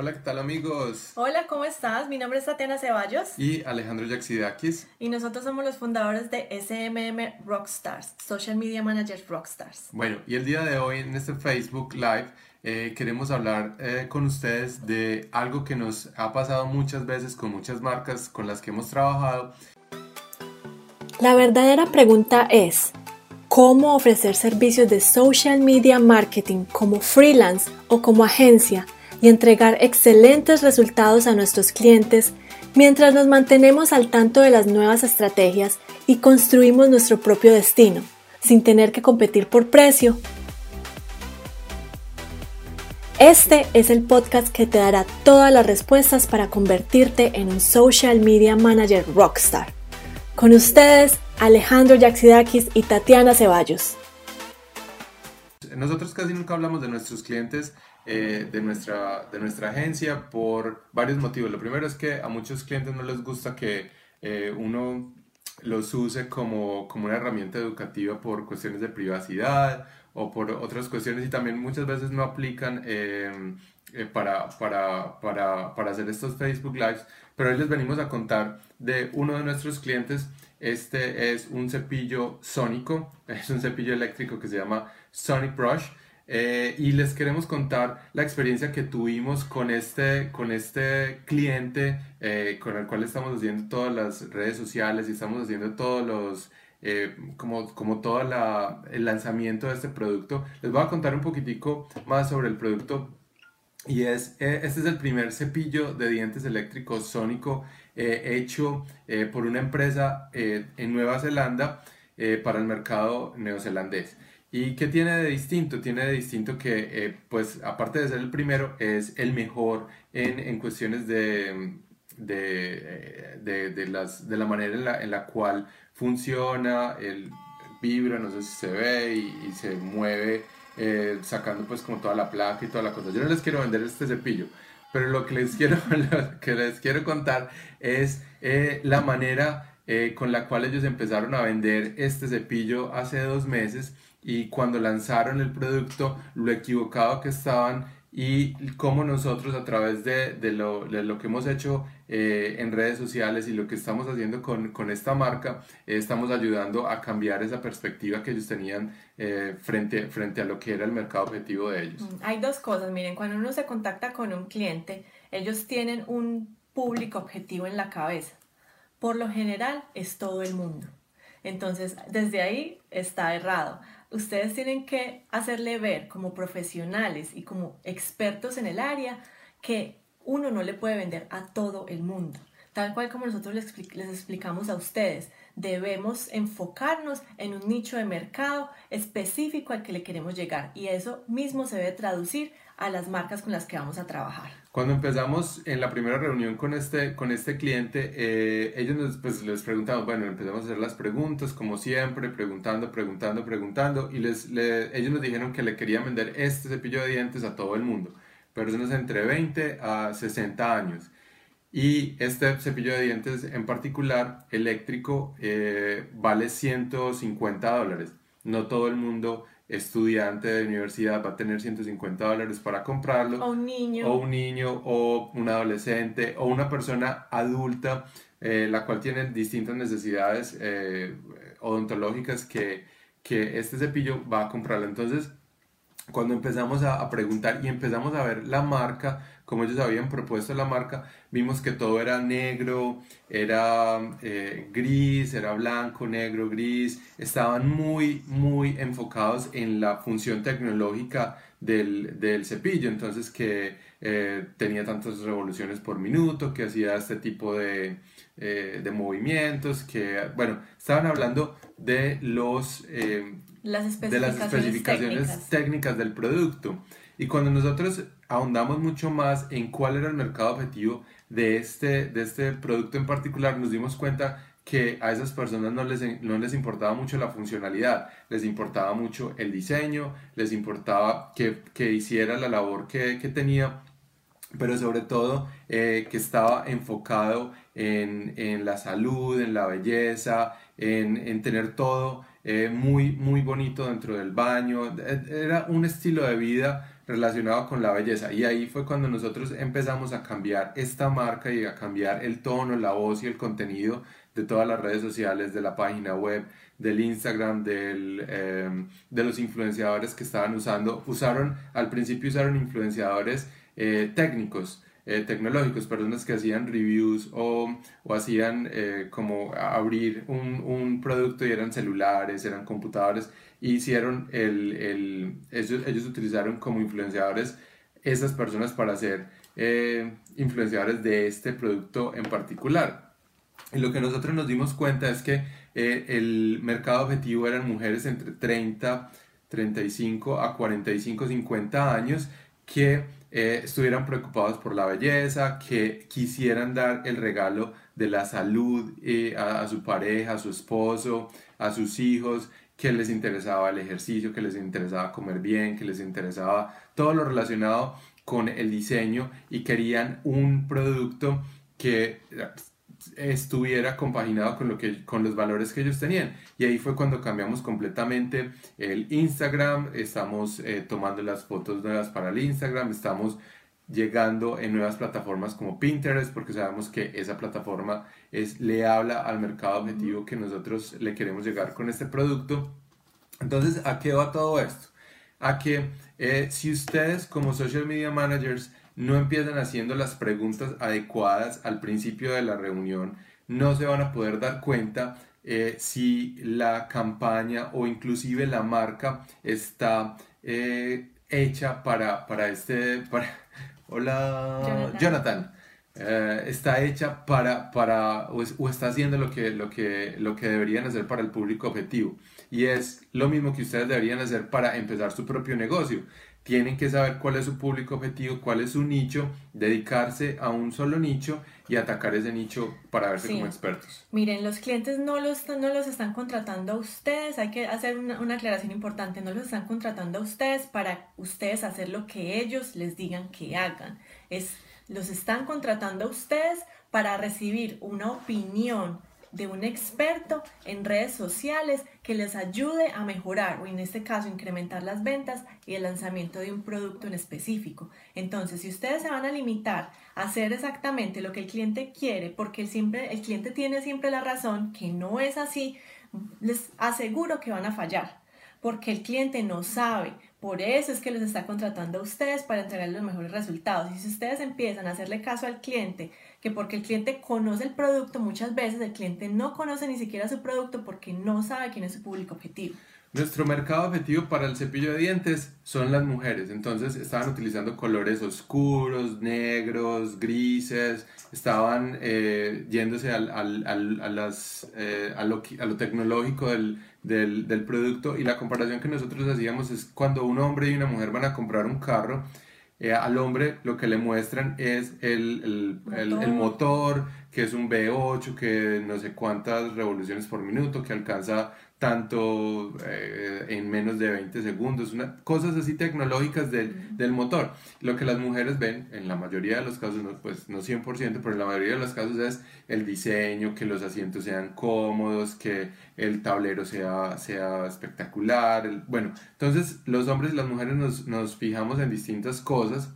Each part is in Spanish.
Hola, ¿qué tal amigos? Hola, ¿cómo estás? Mi nombre es Tatiana Ceballos. Y Alejandro Yaxidakis. Y nosotros somos los fundadores de SMM Rockstars, Social Media Managers Rockstars. Bueno, y el día de hoy en este Facebook Live eh, queremos hablar eh, con ustedes de algo que nos ha pasado muchas veces con muchas marcas con las que hemos trabajado. La verdadera pregunta es, ¿cómo ofrecer servicios de social media marketing como freelance o como agencia? Y entregar excelentes resultados a nuestros clientes mientras nos mantenemos al tanto de las nuevas estrategias y construimos nuestro propio destino, sin tener que competir por precio. Este es el podcast que te dará todas las respuestas para convertirte en un social media manager rockstar. Con ustedes, Alejandro Yaxidakis y Tatiana Ceballos. Nosotros casi nunca hablamos de nuestros clientes eh, de, nuestra, de nuestra agencia por varios motivos. Lo primero es que a muchos clientes no les gusta que eh, uno los use como, como una herramienta educativa por cuestiones de privacidad o por otras cuestiones y también muchas veces no aplican eh, para, para, para, para, hacer estos Facebook Lives. Pero hoy les venimos a contar de uno de nuestros clientes. Este es un cepillo sónico, es un cepillo eléctrico que se llama Sonic Brush. Eh, y les queremos contar la experiencia que tuvimos con este, con este cliente eh, con el cual estamos haciendo todas las redes sociales y estamos haciendo todos los, eh, como, como todo la, el lanzamiento de este producto. Les voy a contar un poquitico más sobre el producto y es, este es el primer cepillo de dientes eléctricos sónico hecho por una empresa en Nueva Zelanda para el mercado neozelandés. ¿Y qué tiene de distinto? Tiene de distinto que, eh, pues, aparte de ser el primero, es el mejor en, en cuestiones de, de, eh, de, de, las, de la manera en la, en la cual funciona, el vibra, no sé si se ve y, y se mueve, eh, sacando pues como toda la placa y toda la cosa. Yo no les quiero vender este cepillo, pero lo que les quiero, lo que les quiero contar es la manera con la cual ellos empezaron a vender este cepillo hace dos meses y cuando lanzaron el producto, lo equivocado que estaban y cómo nosotros a través de, de, lo, de lo, que hemos hecho eh, en redes sociales y lo que estamos haciendo con, con esta marca, eh, estamos ayudando a cambiar esa perspectiva que ellos tenían eh, frente, frente a lo que era el mercado objetivo de ellos. Mm, hay dos cosas, miren, cuando uno se contacta con un cliente, ellos tienen un público objetivo en la cabeza. Por lo general es todo el mundo. Entonces, desde ahí está errado ustedes tienen que hacerle ver como profesionales y como expertos en el área que uno no le puede vender a todo el mundo. Tal cual como nosotros les, explicamos a ustedes, debemos enfocarnos en un nicho de mercado específico al que le queremos llegar y eso mismo se debe traducir a las marcas con las que vamos a trabajar. Cuando empezamos en la primera reunión con este, con este cliente, eh, ellos nos, pues, les preguntamos, bueno, empezamos a hacer las preguntas, como siempre, preguntando, preguntando, preguntando, y les, ellos nos dijeron que le querían vender este cepillo de dientes a todo el mundo, personas entre 20 a 60 años. Y este cepillo de dientes en particular, eléctrico, eh, vale 150 dólares. No todo el mundo estudiante de universidad va a tener 150 dólares para comprarlo. O un niño. O un niño, o un adolescente, o una persona adulta, eh, la cual tiene distintas necesidades eh, odontológicas que, que este cepillo va a comprarlo. Entonces, cuando empezamos a, a, preguntar y empezamos a ver la marca, como ellos habían propuesto la marca, vimos que todo era negro, era eh, gris, era blanco, negro, gris, estaban muy, muy enfocados en la función tecnológica del, del cepillo, entonces que eh, tenía tantas revoluciones por minuto, que hacía este tipo de, eh, de movimientos, que, bueno, estaban hablando de los de las especificaciones técnicas. del producto. Y cuando nosotros ahondamos mucho más en cuál era el mercado objetivo de este, de este producto en particular, nos dimos cuenta que a esas personas no les, no les importaba mucho la funcionalidad, les importaba mucho el diseño, les importaba que, que hiciera la labor que, que, tenía, pero sobre todo eh, que estaba enfocado en, en, la salud, en la belleza, en, en tener todo eh, muy, muy bonito dentro del baño. E, era un estilo de vida relacionado con la belleza. Y ahí fue cuando nosotros empezamos a cambiar esta marca y a cambiar el tono, la voz y el contenido de todas las redes sociales, de la página web, del Instagram, del, em, de los influenciadores que estaban usando. Usaron, al principio usaron influenciadores eh, técnicos, eh, tecnológicos, personas que hacían reviews o, o hacían eh, como abrir un, un, producto y eran celulares, eran computadores, y hicieron el, el ellos, ellos, utilizaron como influenciadores esas personas para ser influenciadores de este producto en particular. Y lo que nosotros nos dimos cuenta es que eh, el mercado objetivo eran mujeres entre 30, 35 a 45, 50 años que eh, estuvieran preocupados por la belleza, que quisieran dar el regalo de la salud eh, a, a, su pareja, a su esposo, a sus hijos, que les interesaba el ejercicio, que les interesaba comer bien, que les interesaba todo lo relacionado con el diseño y querían un producto que estuviera compaginado con, lo que, con los valores que ellos tenían. Y ahí fue cuando cambiamos completamente el Instagram, estamos eh, tomando las fotos nuevas para el Instagram, estamos llegando en nuevas plataformas como Pinterest, porque sabemos que esa plataforma es, le habla al mercado objetivo que nosotros le queremos llegar con este producto. Entonces, ¿a qué va todo esto? A que eh, si ustedes como social media managers no empiezan haciendo las preguntas adecuadas al principio de la reunión, no se van a poder dar cuenta eh, si la campaña o inclusive la marca está eh, hecha para, para este... Para, hola, Jonathan. Eh, está hecha para, para o, o, está haciendo lo que, lo, que, lo que deberían hacer para el público objetivo. Y es lo mismo que ustedes deberían hacer para empezar su propio negocio tienen que saber cuál es su público objetivo, cuál es su nicho, dedicarse a un solo nicho y atacar ese nicho para verse como expertos. Miren, los clientes no los, no los están contratando a ustedes, hay que hacer una, una, aclaración importante, no los están contratando a ustedes para ustedes hacer lo que ellos les digan que hagan, es, los están contratando a ustedes para recibir una opinión de un experto en redes sociales que les ayude a mejorar o en este caso incrementar las ventas y el lanzamiento de un producto en específico. Entonces, si ustedes se van a limitar a hacer exactamente lo que el cliente quiere, porque siempre, el cliente tiene siempre la razón, que no es así, les aseguro que van a fallar, porque el cliente no sabe, por eso es que les está contratando a ustedes para entregar los mejores resultados. Y si ustedes empiezan a hacerle caso al cliente, que porque el cliente conoce el producto, muchas veces el cliente no conoce ni siquiera su producto porque no sabe quién es su público objetivo. Nuestro mercado objetivo para el cepillo de dientes son las mujeres, entonces estaban utilizando colores oscuros, negros, grises, estaban eh, yéndose al, al, al, a, las, eh, a, lo, a, lo, tecnológico del, del, del producto. Y la comparación que nosotros hacíamos es cuando un hombre y una mujer van a comprar un carro, eh, al hombre lo que le muestran es el, el, motor. El, el, motor, que es un V8, que no sé cuántas revoluciones por minuto, que alcanza tanto eh, en menos de 20 segundos, una, cosas así tecnológicas del, del, motor. Lo que las mujeres ven, en la mayoría de los casos, no, pues no 100%, pero en la mayoría de los casos es el diseño, que los asientos sean cómodos, que el tablero sea, sea espectacular. El, bueno, entonces los hombres y las mujeres nos, nos fijamos en distintas cosas.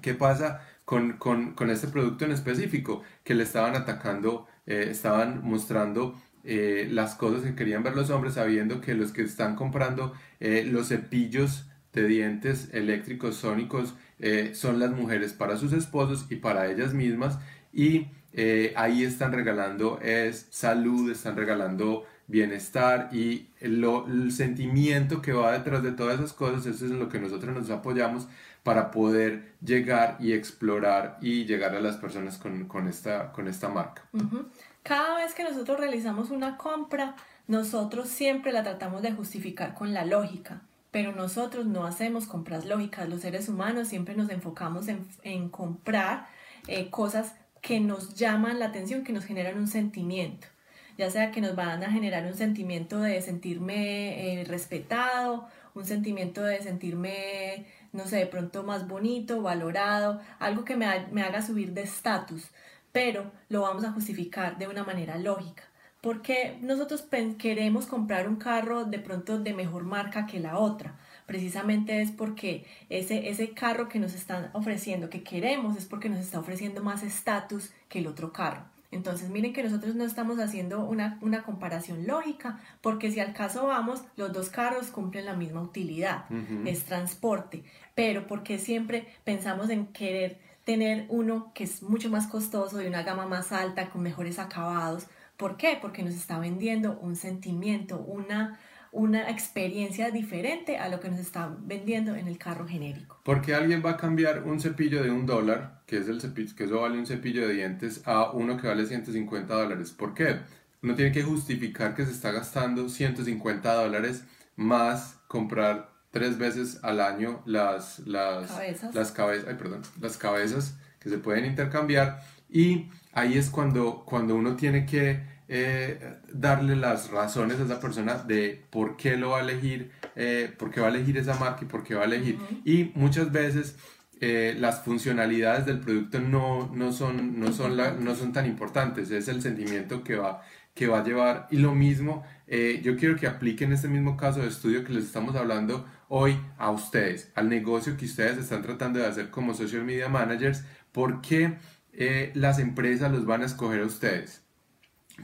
¿Qué pasa con, con, con, este producto en específico? Que le estaban atacando, eh, estaban mostrando eh, las cosas que querían ver los hombres sabiendo que los que están comprando eh, los cepillos de dientes eléctricos sónicos eh, son las mujeres para sus esposos y para ellas mismas y ahí están regalando es salud, están regalando bienestar y el sentimiento que va detrás de todas esas cosas, eso es en lo que nosotros nos apoyamos para poder llegar y explorar y llegar a las personas con, con esta, con esta marca. Cada vez que nosotros realizamos una compra, nosotros siempre la tratamos de justificar con la lógica, pero nosotros no hacemos compras lógicas. Los seres humanos siempre nos enfocamos en, en comprar eh, cosas que nos llaman la atención, que nos generan un sentimiento ya sea que nos van a generar un sentimiento de sentirme eh, respetado, un sentimiento de sentirme, no sé, de pronto más bonito, valorado, algo que me, me haga subir de estatus pero lo vamos a justificar de una manera lógica. Porque nosotros queremos comprar un carro de pronto de mejor marca que la otra. precisamente es porque ese, ese carro que nos están ofreciendo, que queremos, es porque nos está ofreciendo más estatus que el otro carro. Entonces miren que nosotros no estamos haciendo una, una, comparación lógica, porque si al caso vamos, los dos carros cumplen la misma utilidad, es transporte, pero porque siempre pensamos en querer tener uno que es mucho más costoso, de una gama más alta, con mejores acabados. ¿Por qué? Porque nos está vendiendo un sentimiento, una, una experiencia diferente a lo que nos están vendiendo en el carro genérico. Porque alguien va a cambiar un cepillo de un dólar, que es el cepillo, que eso vale un cepillo de dientes, a uno que vale 150 dólares. ¿Por qué? Uno tiene que justificar que se está gastando 150 dólares más comprar tres veces al año las, las cabezas, las, cabezas, ay, perdón, las cabezas que se pueden intercambiar. Y ahí es cuando, cuando uno tiene que eh, darle las razones a esa persona de por qué lo va a elegir, eh, por qué va a elegir esa marca y por qué va a elegir. Y muchas veces eh, las funcionalidades del producto no, no, son, no, son no son tan importantes, es el sentimiento que va, que va a llevar. Y lo mismo, yo quiero que apliquen este mismo caso de estudio que les estamos hablando hoy a ustedes, al negocio que ustedes están tratando de hacer como social media managers, ¿por qué las empresas los van a escoger a ustedes?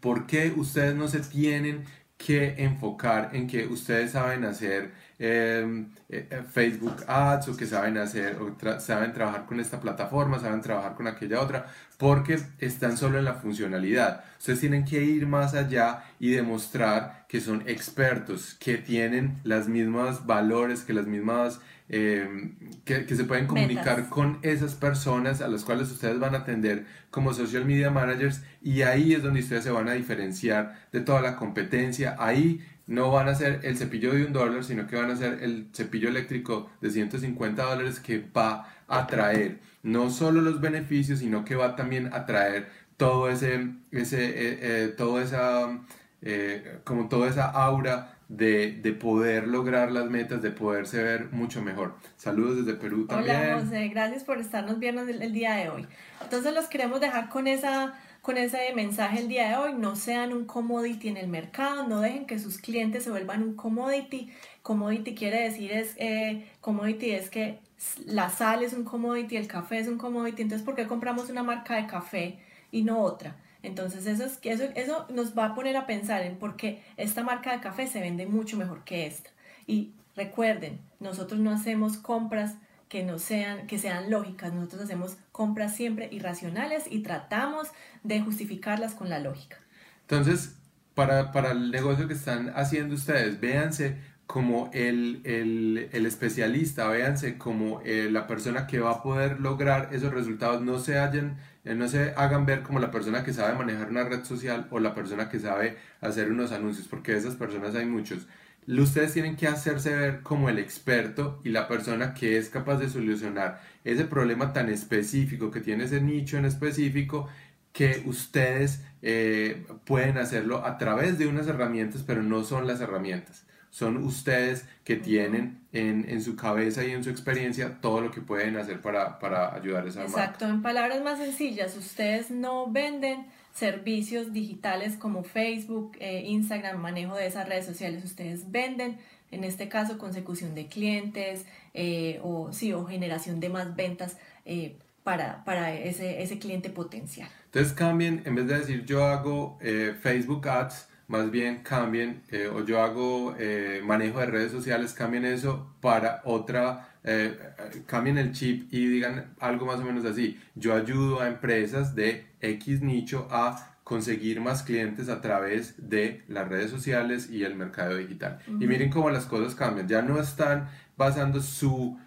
¿Por qué ustedes no se tienen que enfocar en que ustedes saben hacer eh, eh, Facebook Ads o que saben hacer o saben trabajar con esta plataforma, saben trabajar con aquella otra, porque están solo en la funcionalidad. Ustedes tienen que ir más allá y demostrar que son expertos, que tienen las mismas valores, que las mismas Em, que, que, se pueden comunicar con esas personas a las cuales ustedes van a atender como social media managers y ahí es donde ustedes se van a diferenciar de toda la competencia. Ahí no van a ser el cepillo de un dólar, sino que van a ser el cepillo eléctrico de 150 dólares que va a traer no solo los beneficios, sino que va también a traer todo ese, ese eh, eh, todo esa, eh, como toda esa aura de, de, poder lograr las metas, de poderse ver mucho mejor. Saludos desde Perú también. Hola José, gracias por estarnos viendo el, día de hoy. Entonces los queremos dejar con, esa, con ese mensaje el día de hoy. No sean un commodity en el mercado, no dejen que sus clientes se vuelvan un commodity. Commodity quiere decir es, eh, commodity es que la sal es un commodity, el café es un commodity. Entonces, ¿por qué compramos una marca de café y no otra? Entonces eso, es, eso, eso nos va a poner a pensar en por qué esta marca de café se vende mucho mejor que esta. Y recuerden, nosotros no hacemos compras que no sean, que sean lógicas, nosotros hacemos compras siempre irracionales y tratamos de justificarlas con la lógica. Entonces, para, para el negocio que están haciendo ustedes, véanse como el, el, el especialista, véanse como eh, la persona que va a poder lograr esos resultados, no se eh, no se hagan ver como la persona que sabe manejar una red social o la persona que sabe hacer unos anuncios, porque de esas personas hay muchos. Ustedes tienen que hacerse ver como el experto y la persona que es capaz de solucionar ese problema tan específico, que tiene ese nicho en específico, que ustedes eh, pueden hacerlo a través de unas herramientas, pero no son las herramientas son ustedes que tienen en, en, su cabeza y en su experiencia todo lo que pueden hacer para, para ayudar a esa Exacto, en palabras más sencillas, ustedes no venden servicios digitales como Facebook, eh, Instagram, manejo de esas redes sociales, ustedes venden, en este caso, consecución de clientes eh, o, sí, o generación de más ventas. Eh, para, para ese, ese, cliente potencial. Entonces cambien, en vez de decir yo hago Facebook Ads, más bien cambien, eh, o yo hago eh, manejo de redes sociales, cambien eso para otra, eh, cambien el chip y digan algo más o menos así. Yo ayudo a empresas de X nicho a conseguir más clientes a través de las redes sociales y el mercado digital. Y miren cómo las cosas cambian. Ya no están basando su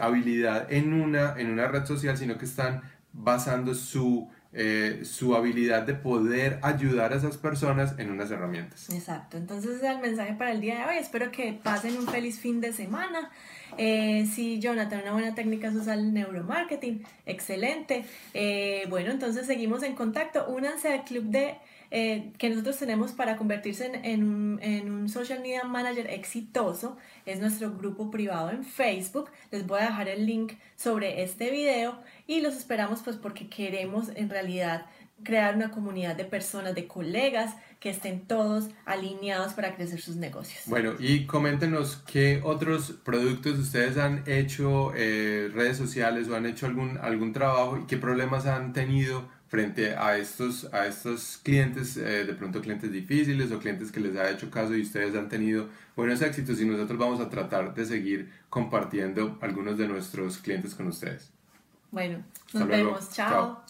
habilidad en una, en una red social, sino que están basando su eh, su habilidad de poder ayudar a esas personas en unas herramientas. Exacto, entonces ese es el mensaje para el día de hoy. Espero que pasen un feliz fin de semana. Eh, sí, Jonathan, una buena técnica es usar neuromarketing. Excelente. Eh, bueno, entonces seguimos en contacto. Únanse al club de eh, que nosotros tenemos para convertirse en, un social media manager exitoso es nuestro grupo privado en Facebook. Les voy a dejar el link sobre este video y los esperamos pues porque queremos en realidad crear una comunidad de personas, de colegas que estén todos alineados para crecer sus negocios. Bueno, y coméntenos qué otros productos ustedes han hecho, eh, redes sociales o han hecho algún, algún trabajo y qué problemas han tenido frente a estos, a estos clientes, eh, de pronto clientes difíciles o clientes que les ha hecho caso y ustedes han tenido buenos éxitos y nosotros vamos a tratar de seguir compartiendo algunos de nuestros clientes con ustedes. Bueno, nos vemos. Chao.